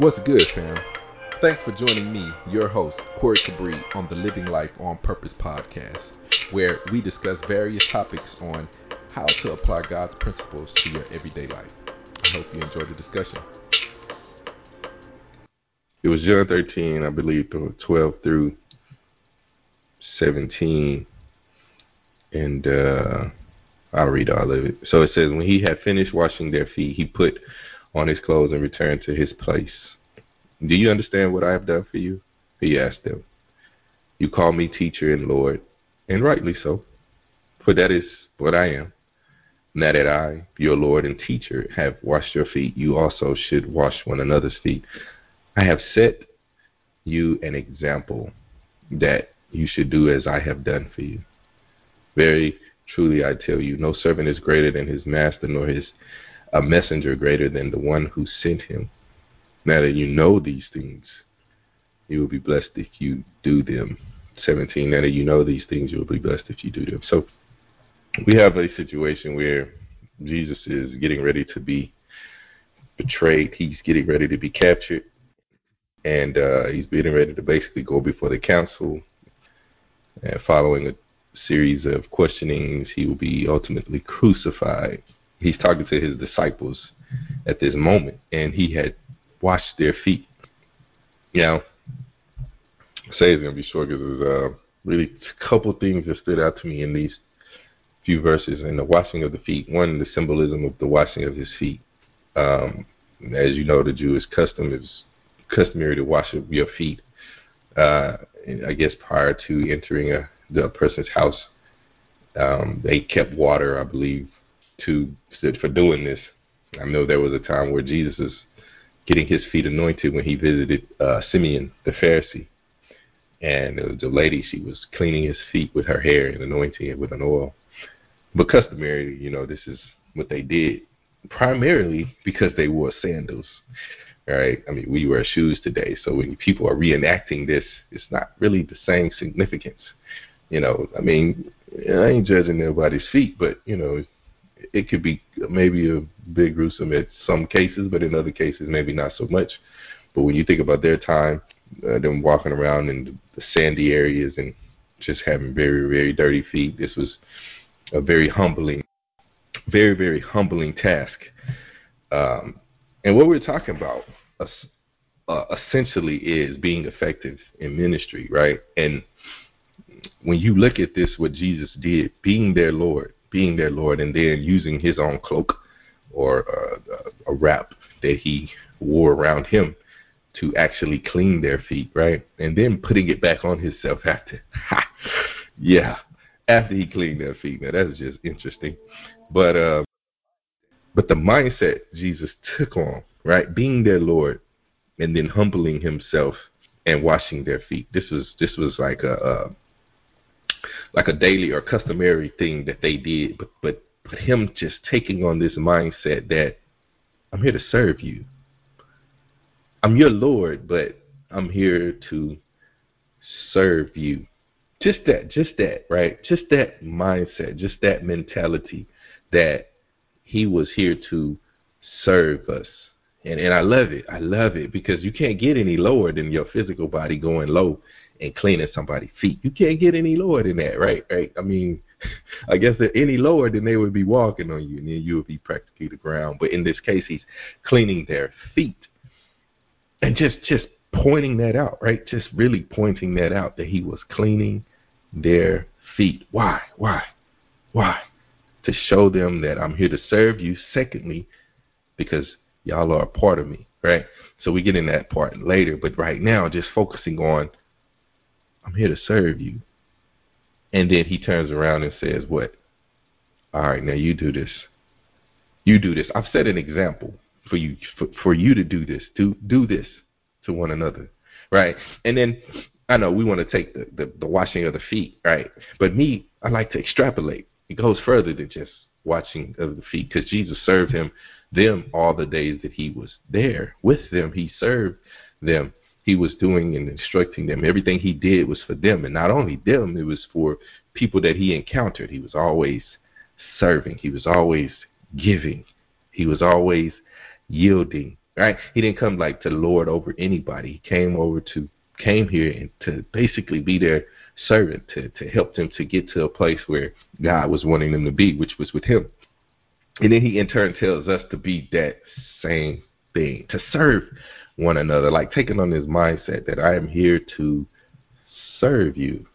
What's good, fam? Thanks for joining me, your host, Corey Cabri, on the Living Life on Purpose podcast, where we discuss various topics on how to apply God's principles to your everyday life. I hope you enjoy the discussion. It was John 13, I believe, 12 through 17. And uh, I'll read all of it. So it says, When he had finished washing their feet, he put on his clothes and returned to his place. Do you understand what I have done for you? He asked them. You call me teacher and Lord, and rightly so, for that is what I am. Now that I, your Lord and teacher, have washed your feet, you also should wash one another's feet. I have set you an example that you should do as I have done for you. Very truly I tell you, no servant is greater than his master, nor his a messenger greater than the one who sent him. Now that you know these things, you will be blessed if you do them. 17. Now that you know these things, you will be blessed if you do them. So we have a situation where Jesus is getting ready to be betrayed. He's getting ready to be captured. And uh, he's getting ready to basically go before the council. And following a series of questionings, he will be ultimately crucified he's talking to his disciples at this moment, and he had washed their feet. You know, say it's gonna be short because there's uh, really a couple things that stood out to me in these few verses. In the washing of the feet, one, the symbolism of the washing of his feet. Um, as you know, the Jewish custom is customary to wash your feet. Uh, I guess prior to entering a the person's house, um, they kept water, I believe, to for doing this. I know there was a time where Jesus was getting his feet anointed when he visited uh, Simeon the Pharisee, and there was a lady. She was cleaning his feet with her hair and anointing it with an oil. But customary, you know, this is what they did primarily because they wore sandals. Right? I mean, we wear shoes today, so when people are reenacting this, it's not really the same significance. You know, I mean, I ain't judging nobody's feet, but you know, it could be maybe a bit gruesome at some cases, but in other cases maybe not so much. But when you think about their time, uh, them walking around in the sandy areas and just having very very dirty feet, this was a very humbling, very very humbling task. Um, and what we're talking about uh, essentially is being effective in ministry, right? And when you look at this, what Jesus did, being their Lord, being their Lord, and then using his own cloak or uh, a wrap that he wore around him to actually clean their feet, right? And then putting it back on himself after. yeah, after he cleaned their feet. Now that's just interesting. But uh, but the mindset Jesus took on, right? Being their Lord and then humbling himself and washing their feet. This was this was like a, like a daily or customary thing that they did, but but but him just taking on this mindset that I'm here to serve you. I'm your Lord, but I'm here to serve you. Just that, just that, right? Just that mindset, just that mentality that he was here to serve us. And and I love it. I love it because you can't get any lower than your physical body going low and cleaning somebody's feet. You can't get any lower than that, right? Right? I mean, I guess that any lower than they would be walking on you, and then you would be practically the ground. But in this case, he's cleaning their feet, and just just pointing that out, right? Just really pointing that out that he was cleaning their feet. Why? Why? Why? To show them that I'm here to serve you. Secondly, because y'all are a part of me, right? So we get in that part later, but right now, just focusing on I'm here to serve you. And then he turns around and says, What? All right, now you do this. You do this. I've set an example for you for, for you to do this. Do do this to one another. Right? And then I know we want to take the, the, the washing of the feet, right? But me, I like to extrapolate. It goes further than just washing of the feet because Jesus served him them all the days that he was there with them. He served them he was doing and instructing them. Everything he did was for them, and not only them, it was for people that he encountered. He was always serving. He was always giving. He was always yielding, Right? He didn't come like to lord over anybody. He came over to came here and to basically be their servant to to help them to get to a place where God was wanting them to be, which was with Him. And then He in turn tells us to be that same thing, to serve one another, like taking on this mindset that I am here to serve you.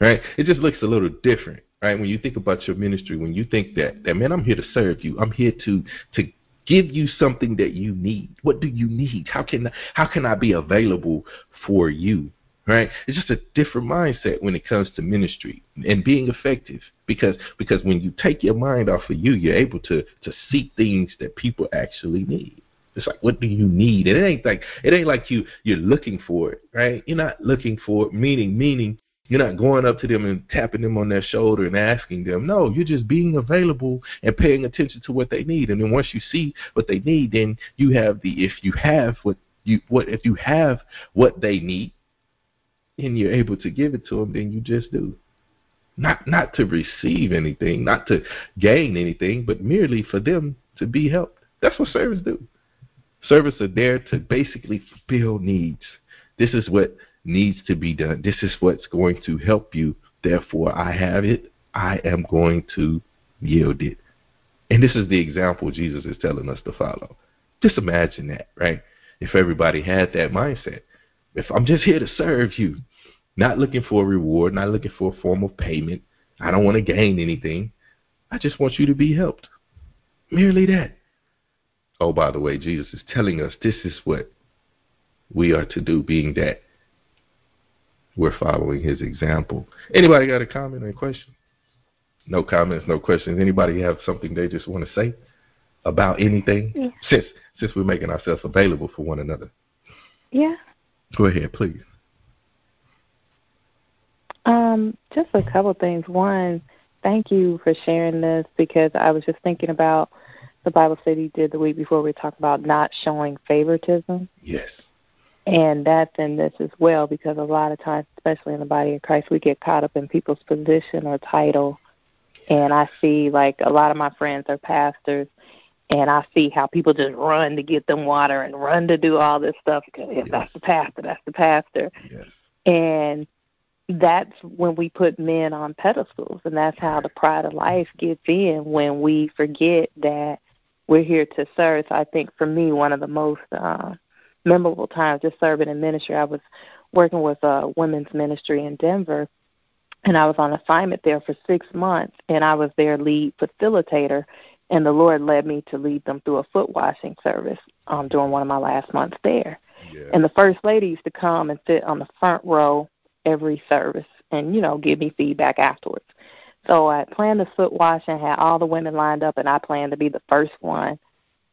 Right? It just looks a little different, right? When you think about your ministry, when you think that that man, I'm here to serve you. I'm here to to give you something that you need. What do you need? How can how can I be available for you? Right? It's just a different mindset when it comes to ministry and being effective. Because because when you take your mind off of you, you're able to to seek things that people actually need. It's like, what do you need? And it ain't like it ain't like you you're looking for it, right? You're not looking for it, meaning meaning you're not going up to them and tapping them on their shoulder and asking them. No, you're just being available and paying attention to what they need. And then once you see what they need, then you have the if you have what you what if you have what they need and you're able to give it to them, then you just do. Not not to receive anything, not to gain anything, but merely for them to be helped. That's what servants do. Servants are there to basically fulfill needs. This is what needs to be done. This is what's going to help you. Therefore, I have it. I am going to yield it. And this is the example Jesus is telling us to follow. Just imagine that, right? If everybody had that mindset. If I'm just here to serve you, not looking for a reward, not looking for a form of payment, I don't want to gain anything. I just want you to be helped. Merely that. Oh, by the way, Jesus is telling us this is what we are to do, being that we're following his example. Anybody got a comment or a question? No comments, no questions. Anybody have something they just want to say about anything? Yeah. Since since we're making ourselves available for one another. Yeah. Go ahead, please. Um, just a couple things. One, thank you for sharing this because I was just thinking about the Bible study you did the week before we talked about not showing favoritism. Yes. And that's in this as well because a lot of times, especially in the body of Christ, we get caught up in people's position or title. And I see like a lot of my friends are pastors and I see how people just run to get them water and run to do all this stuff because if Yes. that's the pastor, that's the pastor. Yes. And that's when we put men on pedestals and that's how the pride of life gets in when we forget that we're here to serve. So I think for me one of the most uh memorable times just serving in ministry, I was working with a women's ministry in Denver and I was on assignment there for six months and I was their lead facilitator and the Lord led me to lead them through a foot washing service um during one of my last months there. Yeah. And the first lady used to come and sit on the front row every service and, you know, give me feedback afterwards. So I planned the foot wash and had all the women lined up and I planned to be the first one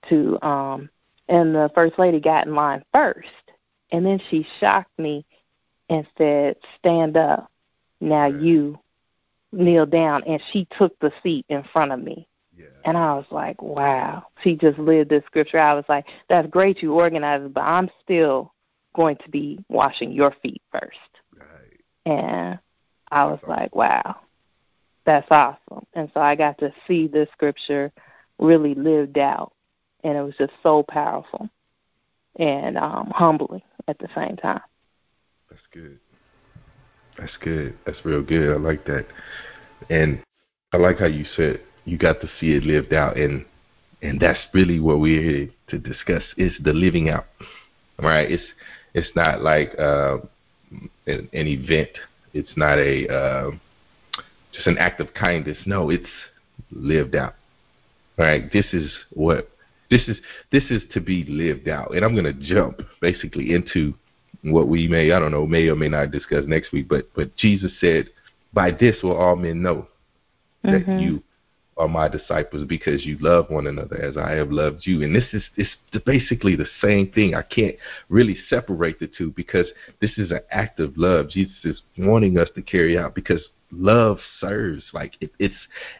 to um and the first lady got in line first. And then she shocked me and said, Stand up. Now you kneel down and she took the seat in front of me. yeah. And I was like, wow. She just lived this scripture. I was like, that's great you organized it, but I'm still going to be washing your feet first. And I was like, wow, that's awesome. And so I got to see this scripture really lived out. And it was just so powerful and um, humbling at the same time. That's good. That's good. That's real good. I like that. And I like how you said you got to see it lived out and and that's really what we're here to discuss is the living out. Right? It's it's not like uh, an, an event. It's not a uh, just an act of kindness. No, it's lived out. Right? This is what this is this is to be lived out. And I'm gonna jump basically into what we may I don't know, may or may not discuss next week, but but Jesus said, By this will all men know that Mhm. you are my disciples because you love one another as I have loved you. And this is it's basically the same thing. I can't really separate the two because this is an act of love. Jesus is wanting us to carry out because love serves. Like it, it's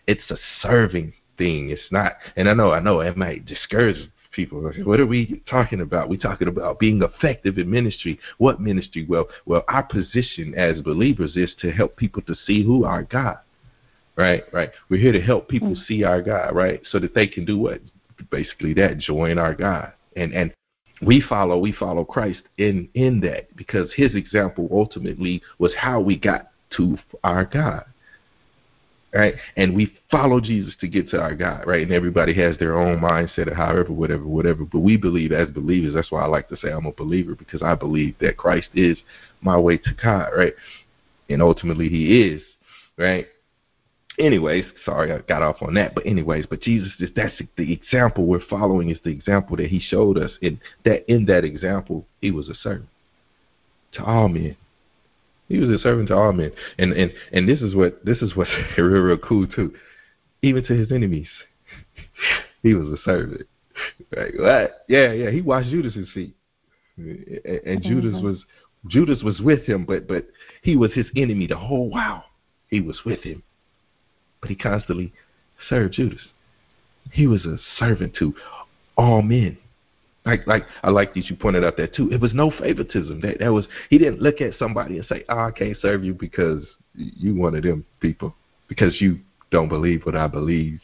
it's a serving thing. It's not. And I know I know it might discourage people. What are we talking about? We're talking about being effective in ministry. What ministry? Well, well, our position as believers is to help people to see who our God right? Right. We're here to help people Mm. see our God, right? So that they can do what? Basically that, join our God. And and we follow we follow Christ in in that because his example ultimately was how we got to our God. Right? And we follow Jesus to get to our God, right? And everybody has their own mindset of however, whatever, whatever. But we believe as believers, that's why I like to say I'm a believer, because I believe that Christ is my way to God, right? And ultimately he is, right? Anyways, sorry I got off on that, but anyways, but Jesus is that's the example we're following is the example that he showed us. and that in that example, he was a servant to all men. He was a servant to all men. And and and this is what this is what's real, real cool too. Even to his enemies. he was a servant. Right? What? Yeah, yeah. He washed Judas's feet. And, and mm-hmm. Judas was Judas was with him, but but he was his enemy the whole while. He was with him but he constantly served Judas. He was a servant to all men. Like like I like that you pointed out that too. It was no favoritism. That that was he didn't look at somebody and say, "Oh, I can't serve you because you one of them people because you don't believe what I believe."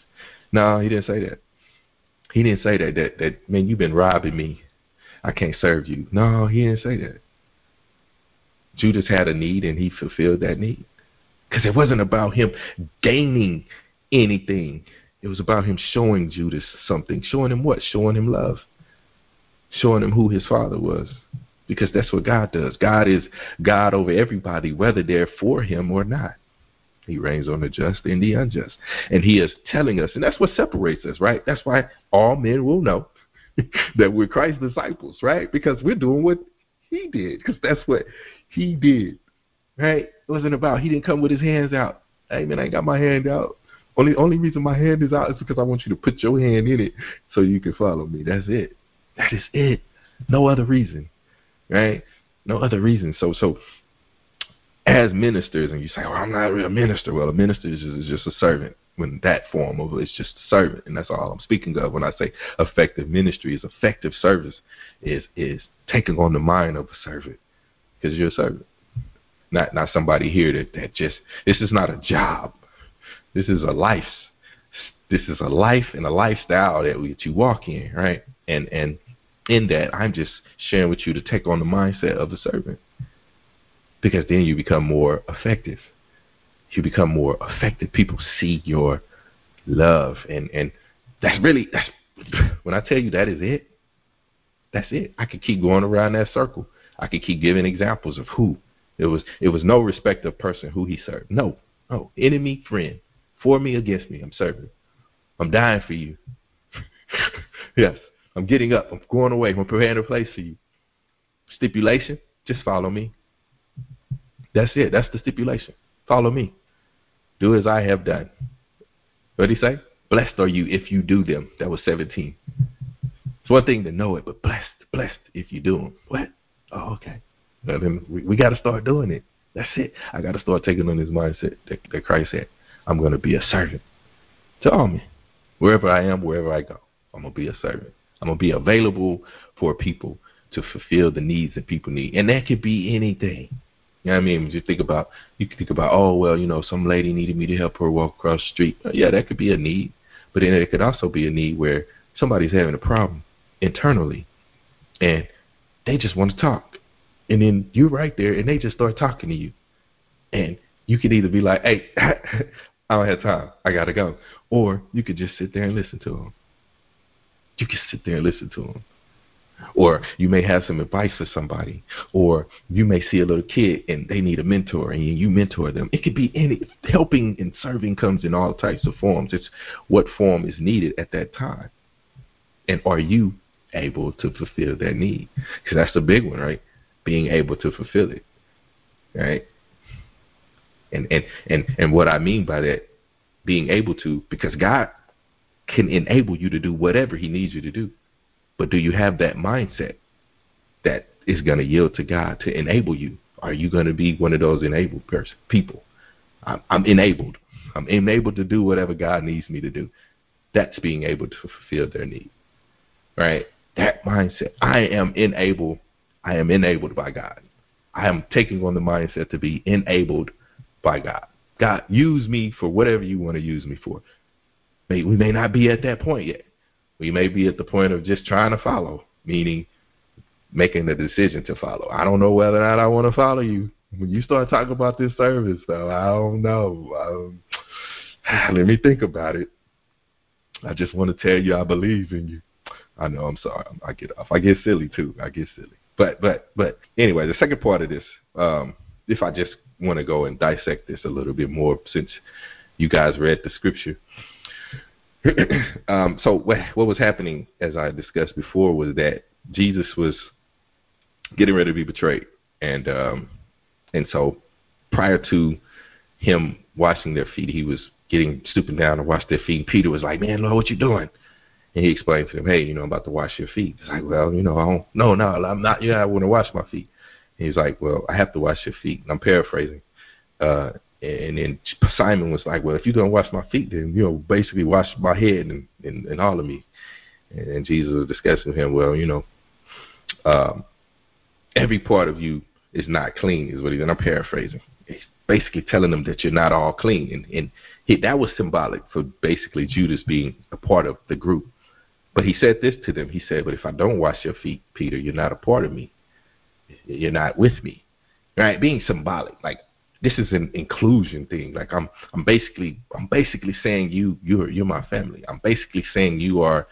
No, he didn't say that. He didn't say that that that man, you've been robbing me. I can't serve you. No, he didn't say that. Judas had a need and he fulfilled that need. Because it wasn't about him gaining anything. It was about him showing Judas something. Showing him what? Showing him love. Showing him who his father was. Because that's what God does. God is God over everybody, whether they're for him or not. He reigns on the just and the unjust. And he is telling us, and that's what separates us, right? That's why all men will know that we're Christ's disciples, right? Because we're doing what he did, because that's what he did. Right? It wasn't about he didn't come with his hands out. Hey man, I ain't got my hand out. Only only reason my hand is out is because I want you to put your hand in it so you can follow me. That's it. That is it. No other reason. Right? No other reason. So so as ministers and you say, Well, I'm not a real minister. Well a minister is just, is just a servant when that form of it's just a servant and that's all I'm speaking of when I say effective ministry is effective service is is taking on the mind of a servant because you're a servant not not somebody here that that just this is not a job. This is a life. This is a life and a lifestyle that, we, that you walk in, right? And and in that, I'm just sharing with you to take on the mindset of the servant, because then you become more effective. You become more effective. People see your love, and and that's really that's when I tell you that is it. That's it. I could keep going around that circle. I could keep giving examples of who it was it was no respect of person who he served. No, no enemy, friend, for me against me. I'm serving. I'm dying for you. yes, I'm getting up. I'm going away. I'm preparing a place for you. Stipulation: just follow me. That's it. That's the stipulation. Follow me. Do as I have done. What did he say? Blessed are you if you do them. That was 17. It's one thing to know it, but blessed, blessed if you do them. What? Oh, okay. And then we, we got to start doing it. That's it. I got to start taking on this mindset that, that Christ said. I'm going to be a servant to all men. Wherever I am, wherever I go, I'm going to be a servant. I'm going to be available for people to fulfill the needs that people need. And that could be anything. You know what I mean? You think about you can think about, oh well, you know, some lady needed me to help her walk across the street. Uh, yeah, that could be a need. But then it could also be a need where somebody's having a problem internally and they just want to talk and then you're right there, and they just start talking to you, and you could either be like, "Hey, I don't have time, I gotta go," or you could just sit there and listen to them. You can sit there and listen to them. Or you may have some advice for somebody, or you may see a little kid and they need a mentor, and you mentor them. It could be any helping and serving comes in all types of forms. It's what form is needed at that time, and are you able to fulfill that need? Because that's the big one, right? Being able to fulfill it. Right? And and and and what I mean by that, being able to, because God can enable you to do whatever He needs you to do. But do you have that mindset that is going to yield to God to enable you? Are you going to be one of those enabled person, people? I'm, I'm enabled. I'm enabled to do whatever God needs me to do. That's being able to fulfill their need. Right? That mindset. I am enabled I am enabled by God. I am taking on the mindset to be enabled by God. God, use me for whatever you want to use me for. We may not be at that point yet. We may be at the point of just trying to follow, meaning making the decision to follow. I don't know whether or not I want to follow you. When you start talking about this service, though, I don't know. Um, let me think about it. I just want to tell you I believe in you. I know. I'm sorry. I get off. I get silly too. I get silly. But but but anyway, the second part of this, um, if I just want to go and dissect this a little bit more, since you guys read the scripture. um, so what, what was happening, as I discussed before, was that Jesus was getting ready to be betrayed, and um, and so prior to him washing their feet, he was getting stooping down to wash their feet. And Peter was like, "Man, Lord, what you doing?" And he explained to him, "Hey, you know, I'm about to wash your feet." He's like, "Well, you know, I don't. No, no, I'm not. Yeah, I want to wash my feet." And he's like, "Well, I have to wash your feet." And I'm paraphrasing. Uh, and then Simon was like, "Well, if you're gonna wash my feet, then you know, basically wash my head and and, and all of me." And Jesus was discussing with him, "Well, you know, um, every part of you is not clean," is what he's. And I'm paraphrasing. He's basically telling them that you're not all clean, and and he, that was symbolic for basically Judas being a part of the group. But he said this to them. He said, "But if I don't wash your feet, Peter, you're not a part of me. You're not with me." Right? Being symbolic, like this is an inclusion thing. Like I'm, I'm basically, I'm basically saying you, you're, you're my family. I'm basically saying you are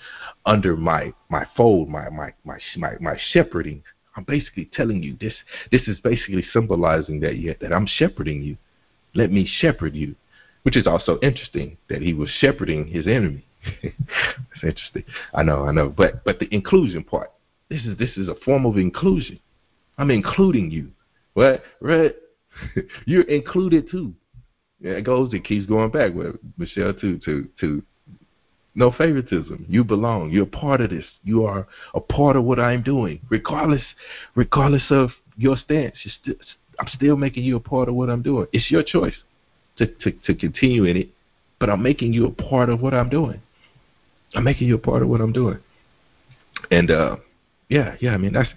under my, my fold, my, my, my, my, my shepherding. I'm basically telling you this. This is basically symbolizing that yet that I'm shepherding you. Let me shepherd you, which is also interesting that he was shepherding his enemy. it's interesting. I know, I know. But but the inclusion part. This is this is a form of inclusion. I'm including you. What? Right? You're included too. Yeah, it goes. It keeps going back with Michelle too. To to no favoritism. You belong. You're part of this. You are a part of what I'm doing, regardless regardless of your stance. St- I'm still making you a part of what I'm doing. It's your choice to, to to continue in it, but I'm making you a part of what I'm doing. I'm making you a part of what I'm doing. And uh, yeah, yeah. I mean that's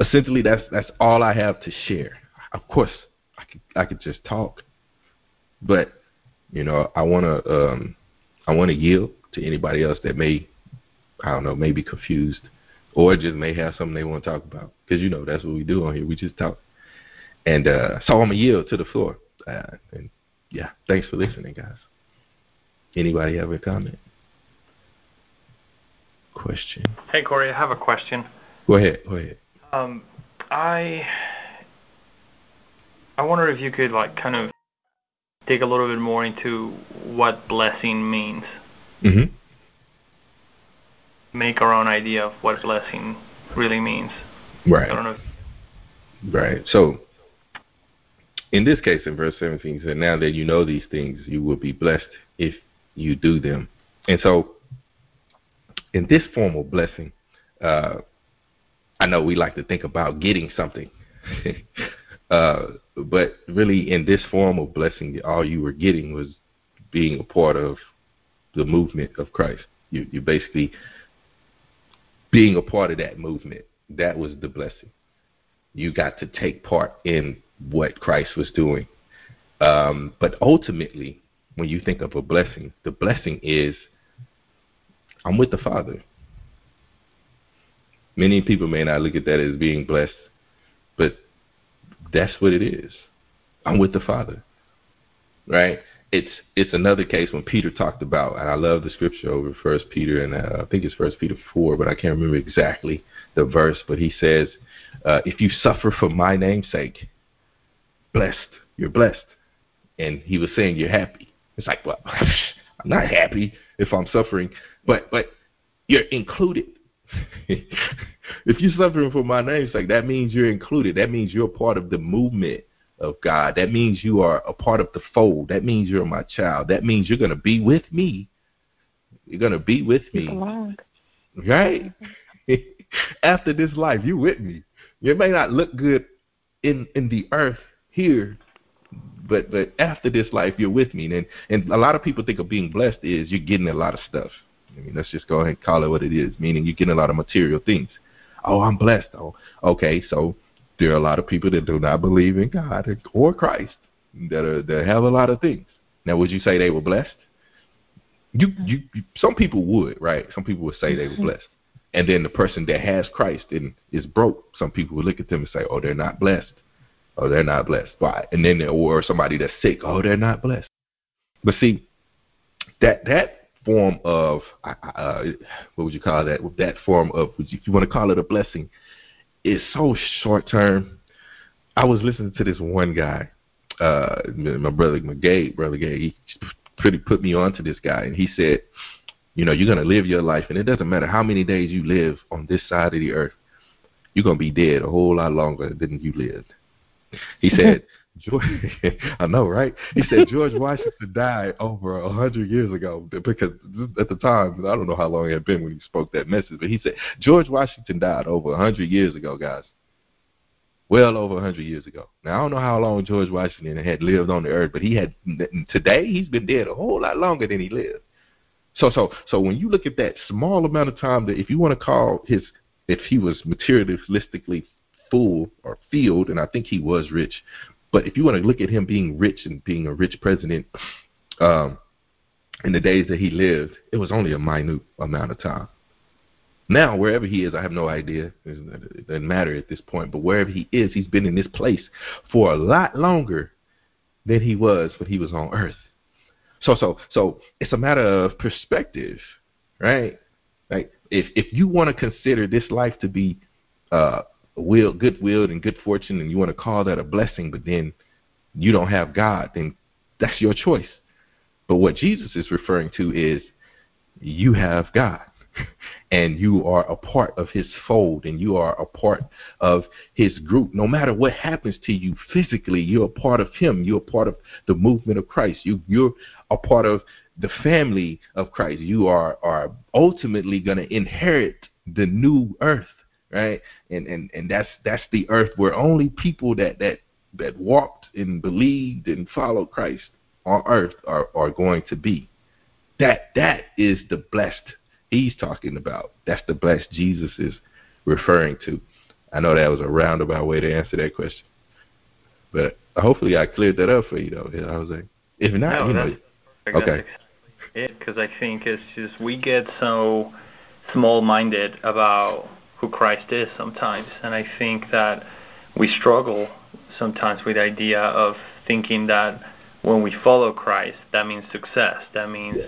essentially that's that's all I have to share of course I could I could just talk, but you know I want to um, I want to yield to anybody else that may I don't know may be confused or just may have something they want to talk about because you know that's what we do on here we just talk and uh, so I'm gonna yield to the floor uh, and yeah thanks for listening guys. Anybody have a comment? Question. Hey Corey, I have a question. Go ahead. Go ahead. Um, I I wonder if you could like kind of dig a little bit more into what blessing means. Mm-hmm. Make our own idea of what blessing really means. Right. I don't know. Right. So, in this case, in verse 17, he said, Now that you know these things, you will be blessed if you do them. And so, in this form of blessing, uh, I know we like to think about getting something. uh, but really, in this form of blessing, all you were getting was being a part of the movement of Christ. You, you basically being a part of that movement. That was the blessing. You got to take part in what Christ was doing. Um, but ultimately, when you think of a blessing, the blessing is I'm with the Father. Many people may not look at that as being blessed, but that's what it is. I'm with the Father. Right? It's it's another case when Peter talked about, and I love the scripture over First Peter, and uh, I think it's First Peter four, but I can't remember exactly the verse. But he says, uh, "If you suffer for my name's sake, blessed, you're blessed." And he was saying, "You're happy." It's like, well, I'm not happy if I'm suffering, but but you're included. if you're suffering for my name's sake, that means you're included. That means you're part of the movement of God. That means you are a part of the fold. That means you're my child. That means you're going to be with me. You're going to be with me. Right? After this life, you're with me. You may not look good in in the earth here, but but after this life, you're with me. And and a lot of people think of being blessed is you're getting a lot of stuff. I mean, let's just go ahead and call it what it is, meaning you get a lot of material things. Oh, I'm blessed. Oh, okay. So there are a lot of people that do not believe in God or Christ that are that have a lot of things. Now, would you say they were blessed? You, you, you some people would, right? Some people would say they were mm-hmm. blessed. And then the person that has Christ and is broke, some people will look at them and say, "Oh, they're not blessed. Oh, they're not blessed." Why? And then there or somebody that's sick, "Oh, they're not blessed." But see, that that form of uh, what would you call that? With that form of if you want to call it a blessing, is so short term. I was listening to this one guy, uh, my brother McGay, brother Gay. He pretty put me on to this guy, and he said you know, you're going to live your life, and it doesn't matter how many days you live on this side of the earth, you're going to be dead a whole lot longer than you lived. He said, George, I know, right? He said George Washington died over a hundred years ago because at the time, I don't know how long it had been when he spoke that message, but he said George Washington died over a hundred years ago, guys. Well over a hundred years ago. Now I don't know how long George Washington had lived on the earth, but he had today he's been dead a whole lot longer than he lived. So so so when you look at that small amount of time that if you want to call his if he was materialistically full or filled, and I think he was rich, but if you want to look at him being rich and being a rich president, um, in the days that he lived, it was only a minute amount of time. Now, wherever he is, I have no idea. It doesn't matter at this point. But wherever he is, he's been in this place for a lot longer than he was when he was on earth. So so so it's a matter of perspective, right? Like if if you want to consider this life to be uh will good will and good fortune and you want to call that a blessing, but then you don't have God, then that's your choice. But what Jesus is referring to is you have God. and you are a part of his fold and you are a part of his group. No matter what happens to you physically, you're a part of him. You're a part of the movement of Christ. You you're a part of the family of Christ. You are are ultimately going to inherit the new earth, right? And and and that's that's the earth where only people that that that walked and believed and followed Christ on earth are are going to be. That that is the blessed he's talking about. That's the blessed Jesus is referring to. I know that was a roundabout way to answer that question, but hopefully I cleared that up for you, though. I was like, if not, no, you know, okay. It because I think it's just we get so small-minded about who Christ is sometimes, and I think that we struggle sometimes with the idea of thinking that when we follow Christ, that means success. That means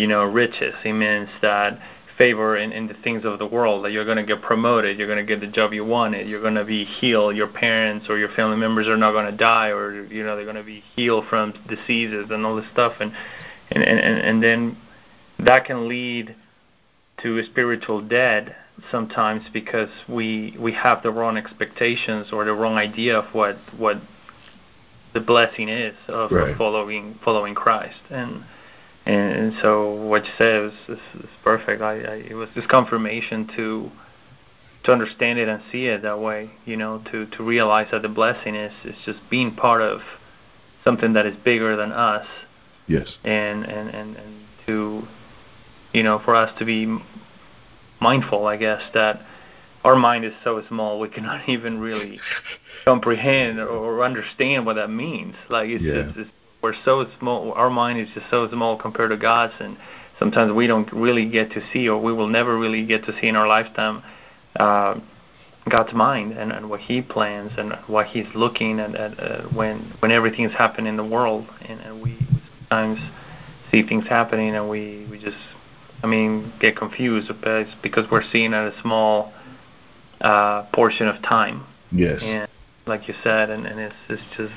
you know, riches. It means that favor in, in the things of the world, that you're going to get promoted, you're going to get the job you wanted, you're going to be healed, your parents or your family members are not going to die, or you know they're going to be healed from diseases and all this stuff, and and and and then that can lead to a spiritual dead sometimes because we we have the wrong expectations or the wrong idea of what what the blessing is of, right. following following Christ and and, and so what you said was is, is perfect. I, I it was just confirmation to to understand it and see it that way. You know, to to realize that the blessing is is just being part of something that is bigger than us. Yes. And and and and to you know for us to be mindful, I guess that our mind is so small we cannot even really comprehend or understand what that means. Like it's, yeah. it's, it's we're so small. Our mind is just so small compared to God's, and sometimes we don't really get to see, or we will never really get to see in our lifetime, uh, God's mind and, and what He plans and what He's looking at, at uh, when when everything is happening in the world, and, and we, we sometimes see things happening, and we we just, I mean, get confused because we're seeing at a small uh, portion of time. Yes. And like you said, and, and it's it's just.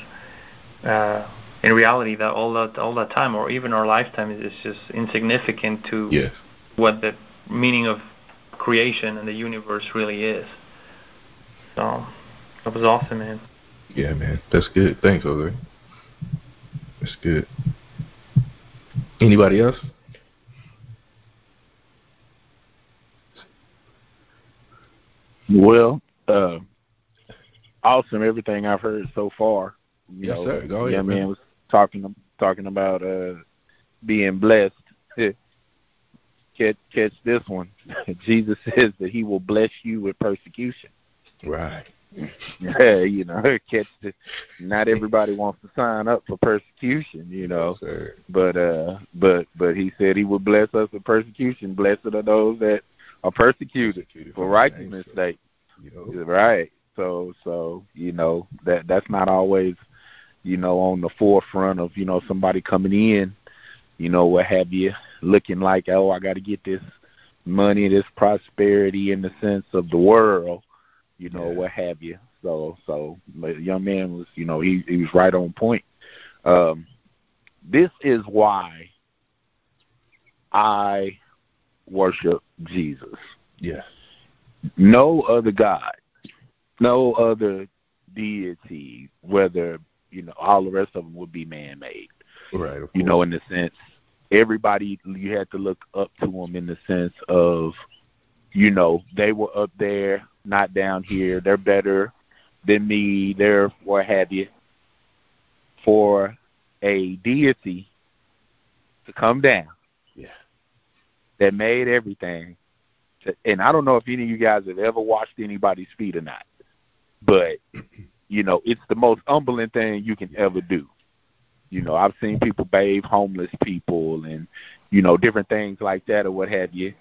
Uh, in reality that all that all that time or even our lifetime is, just insignificant to yes. what the meaning of creation and the universe really is. So that was awesome, man. Yeah, man, that's good. Thanks, Jose. That's good. Anybody else? Well, uh, awesome everything I've heard so far. You yes, know, sir. Go ahead, yeah, man. was talking talking about uh being blessed. catch catch this one. Jesus says that he will bless you with persecution. Right. Yeah, you know, catch this. Not everybody wants to sign up for persecution, you know. Yes, but uh but but he said he would bless us with persecution. Blessed are those that are persecuted, Persecuted for righteousness' sake. Know? Right. So so you know that that's not always you know on the forefront of you know somebody coming in, you know what have you, looking like oh I got to get this money, this prosperity in the sense of the world, you know Yeah. what have you. So so the young man was you know he he was right on point. Um, this is why I worship Jesus Yeah. No other God, no other deity, whether you know all the rest of them would be man-made. Right. You know, in the sense, everybody you had to look up to them in the sense of, you know, they were up there, not down here. They're better than me. They're what have you. For a deity to come down, Yeah. that made everything. And I don't know if any of you guys have ever washed anybody's feet or not, but you know it's the most humbling thing you can ever do. You know, I've seen people bathe homeless people and you know different things like that or what have you.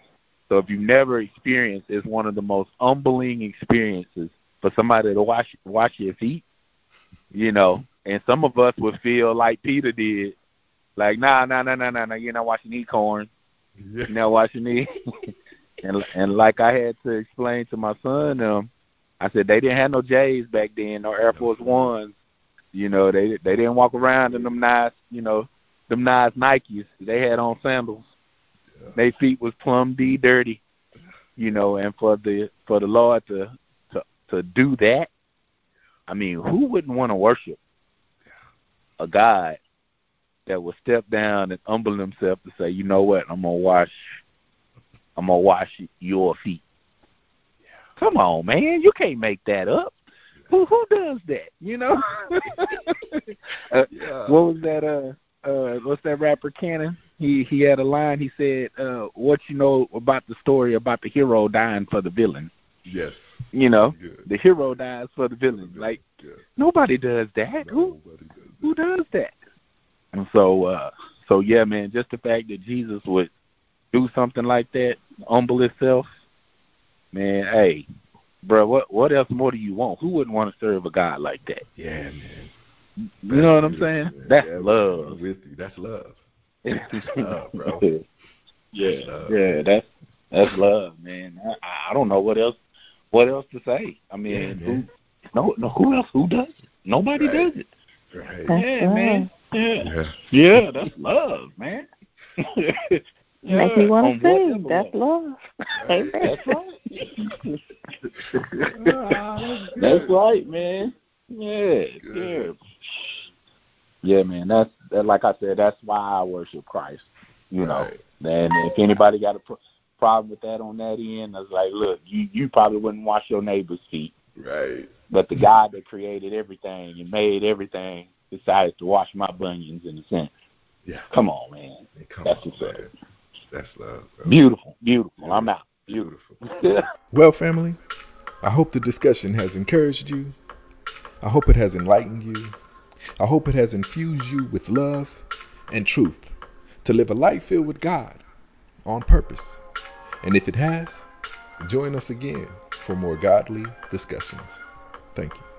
So if you've never experienced, it's one of the most humbling experiences for somebody to wash wash your feet. You know, and some of us would feel like Peter did, like nah, nah, nah, nah, nah, nah, you're not washing these corns. Yeah. You know, watching me. and and like I had to explain to my son, um, I said they didn't have no J's back then, no Air Force Ones. You know, they they didn't walk around in them nice, you know, them nice Nikes. They had on sandals. Yeah. Their feet was plumb d dirty. You know, and for the for the Lord to to to do that, I mean, who wouldn't want to worship a God that will step down and humble himself to say, you know what, I'm gonna wash I'm gonna wash your feet. Come on, man, you can't make that up. Who who does that? You know? uh, Yeah. what was that? Uh, uh, what's that rapper Cannon? He he had a line. He said, uh, "What you know about the story about the hero dying for the villain? Yes. You know, the hero dies for the villain. Like yeah. nobody does that. Who Nobody does who does that? And so, uh, so yeah, man, just the fact that Jesus would do something like that, humble himself, man, hey, bro, what what else more do you want? Who wouldn't want to serve a God like that? Yeah, man. You know what I'm beautiful, saying? man. That's Yeah, love. With you. That's love. love, bro. yeah, love. yeah, that's that's love, man. I, I don't know what else what else to say. I mean, Yeah, who no no who else who does it? Nobody Right. does it. Right. Yeah, love. man. Yeah. Yeah. Yeah, that's love, man. Make me want to sing. That's love. Right. Amen. That's right. That's That's right, man. Yeah, yeah. Good. Yeah, man. That's that, like I said. That's why I worship Christ. You know, Right. and if anybody got a pro- problem with that on that end, I was like, look, you you probably wouldn't wash your neighbor's feet, Right. but the God that created everything and made everything decided to wash my bunions in a sense. Yeah. Come on, man. Man, come That's on, what's up. Man. That's love, bro. Beautiful, beautiful. I'm out. Beautiful. Well, family, I hope the discussion has encouraged you. I hope it has enlightened you. I hope it has infused you with love and truth to live a life filled with God on purpose. And if it has, join us again for more godly discussions. Thank you.